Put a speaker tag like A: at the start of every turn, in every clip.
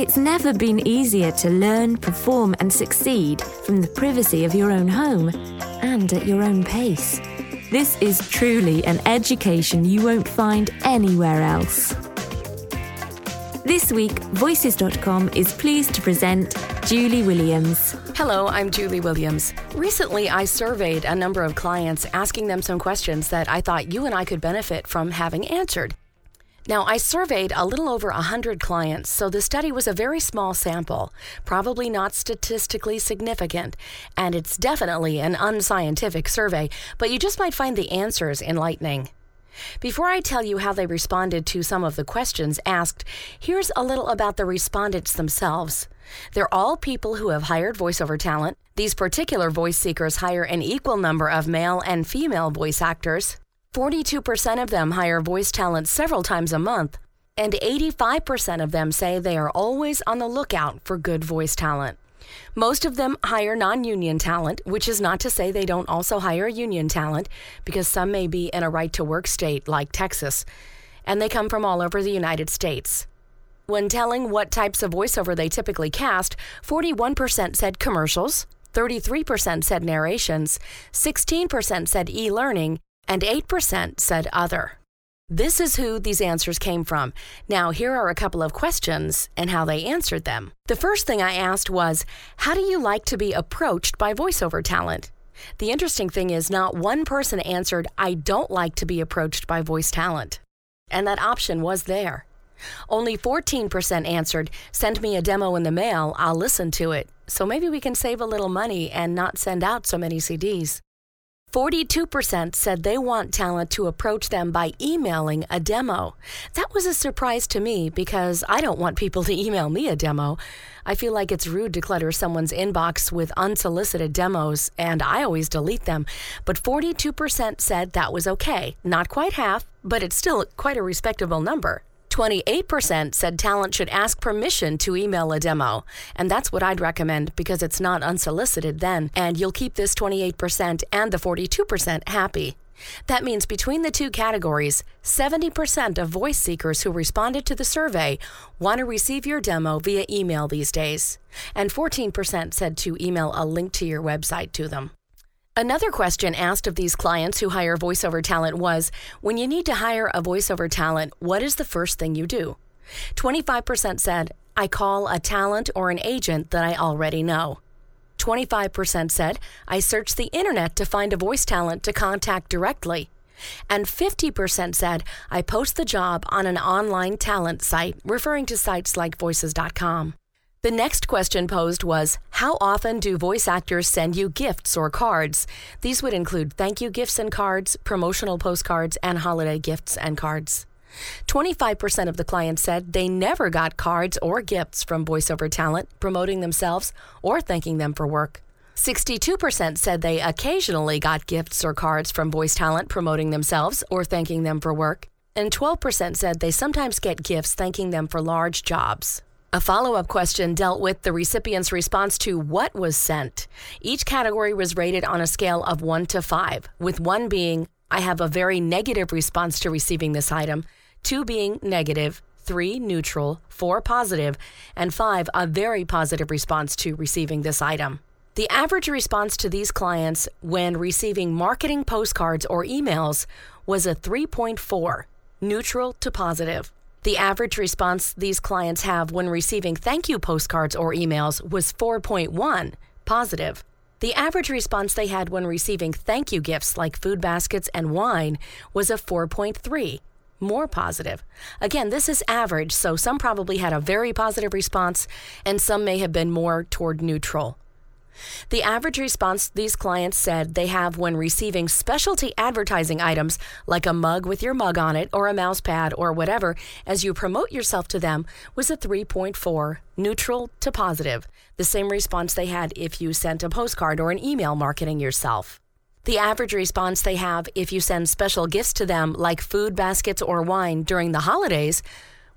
A: It's never been easier to learn, perform, and succeed from the privacy of your own home and at your own pace. This is truly an education you won't find anywhere else. This week, Voices.com is pleased to present Julie Williams.
B: Hello, I'm Julie Williams. Recently, I surveyed a number of clients asking them some questions that I thought you and I could benefit from having answered. Now, I surveyed a little over 100 clients, so the study was a very small sample, probably not statistically significant, and it's definitely an unscientific survey, but you just might find the answers enlightening. Before I tell you how they responded to some of the questions asked, here's a little about the respondents themselves. They're all people who have hired voiceover talent. These particular voice seekers hire an equal number of male and female voice actors. 42% of them hire voice talent several times a month, and 85% of them say they are always on the lookout for good voice talent. Most of them hire non union talent, which is not to say they don't also hire union talent, because some may be in a right to work state like Texas, and they come from all over the United States. When telling what types of voiceover they typically cast, 41% said commercials, 33% said narrations, 16% said e learning, and 8% said other. This is who these answers came from. Now, here are a couple of questions and how they answered them. The first thing I asked was How do you like to be approached by voiceover talent? The interesting thing is, not one person answered, I don't like to be approached by voice talent. And that option was there. Only 14% answered, Send me a demo in the mail, I'll listen to it. So maybe we can save a little money and not send out so many CDs. 42% said they want talent to approach them by emailing a demo. That was a surprise to me because I don't want people to email me a demo. I feel like it's rude to clutter someone's inbox with unsolicited demos, and I always delete them. But 42% said that was okay. Not quite half, but it's still quite a respectable number. 28% said talent should ask permission to email a demo. And that's what I'd recommend because it's not unsolicited then. And you'll keep this 28% and the 42% happy. That means between the two categories, 70% of voice seekers who responded to the survey want to receive your demo via email these days. And 14% said to email a link to your website to them. Another question asked of these clients who hire voiceover talent was When you need to hire a voiceover talent, what is the first thing you do? 25% said, I call a talent or an agent that I already know. 25% said, I search the internet to find a voice talent to contact directly. And 50% said, I post the job on an online talent site, referring to sites like voices.com. The next question posed was How often do voice actors send you gifts or cards? These would include thank you gifts and cards, promotional postcards, and holiday gifts and cards. 25% of the clients said they never got cards or gifts from voiceover talent promoting themselves or thanking them for work. 62% said they occasionally got gifts or cards from voice talent promoting themselves or thanking them for work. And 12% said they sometimes get gifts thanking them for large jobs. A follow up question dealt with the recipient's response to what was sent. Each category was rated on a scale of 1 to 5, with 1 being, I have a very negative response to receiving this item, 2 being negative, 3 neutral, 4 positive, and 5 a very positive response to receiving this item. The average response to these clients when receiving marketing postcards or emails was a 3.4, neutral to positive. The average response these clients have when receiving thank you postcards or emails was 4.1, positive. The average response they had when receiving thank you gifts like food baskets and wine was a 4.3, more positive. Again, this is average, so some probably had a very positive response and some may have been more toward neutral. The average response these clients said they have when receiving specialty advertising items like a mug with your mug on it or a mouse pad or whatever as you promote yourself to them was a 3.4, neutral to positive, the same response they had if you sent a postcard or an email marketing yourself. The average response they have if you send special gifts to them like food baskets or wine during the holidays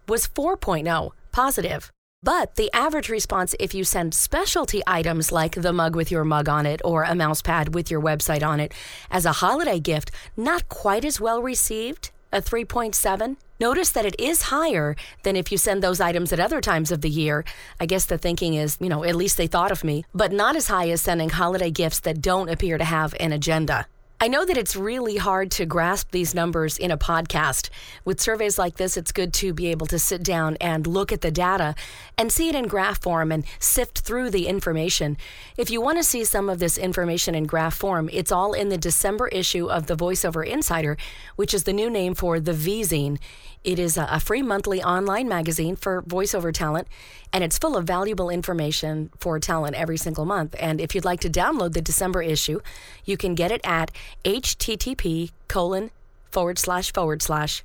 B: was 4.0, positive. But the average response if you send specialty items like the mug with your mug on it or a mouse pad with your website on it as a holiday gift, not quite as well received, a 3.7. Notice that it is higher than if you send those items at other times of the year. I guess the thinking is, you know, at least they thought of me, but not as high as sending holiday gifts that don't appear to have an agenda. I know that it's really hard to grasp these numbers in a podcast. With surveys like this, it's good to be able to sit down and look at the data and see it in graph form and sift through the information. If you want to see some of this information in graph form, it's all in the December issue of the VoiceOver Insider, which is the new name for the V-Zine. It is a free monthly online magazine for voiceover talent, and it's full of valuable information for talent every single month. And if you'd like to download the December issue, you can get it at http colon forward slash forward slash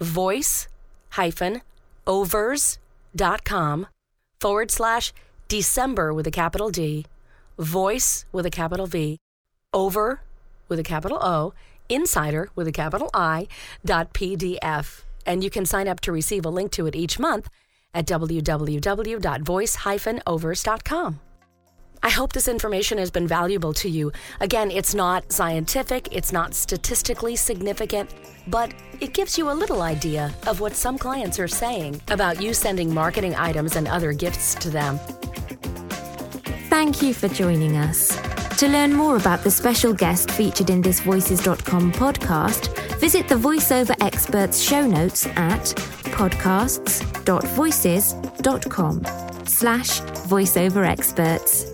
B: voice hyphen overs dot com forward slash December with a capital D, voice with a capital V, over with a capital O, insider with a capital I dot PDF and you can sign up to receive a link to it each month at www.voice-overs.com. I hope this information has been valuable to you. Again, it's not scientific, it's not statistically significant, but it gives you a little idea of what some clients are saying about you sending marketing items and other gifts to them.
A: Thank you for joining us. To learn more about the special guest featured in this Voices.com podcast, Visit the VoiceOver Experts show notes at podcasts.voices.com slash voiceover experts.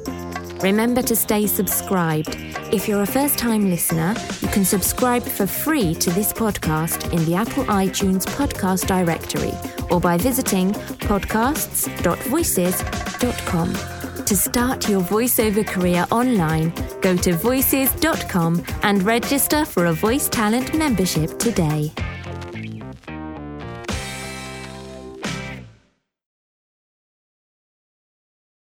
A: Remember to stay subscribed. If you're a first time listener, you can subscribe for free to this podcast in the Apple iTunes podcast directory or by visiting podcasts.voices.com. To start your voiceover career online, go to voices.com and register for a voice talent membership today.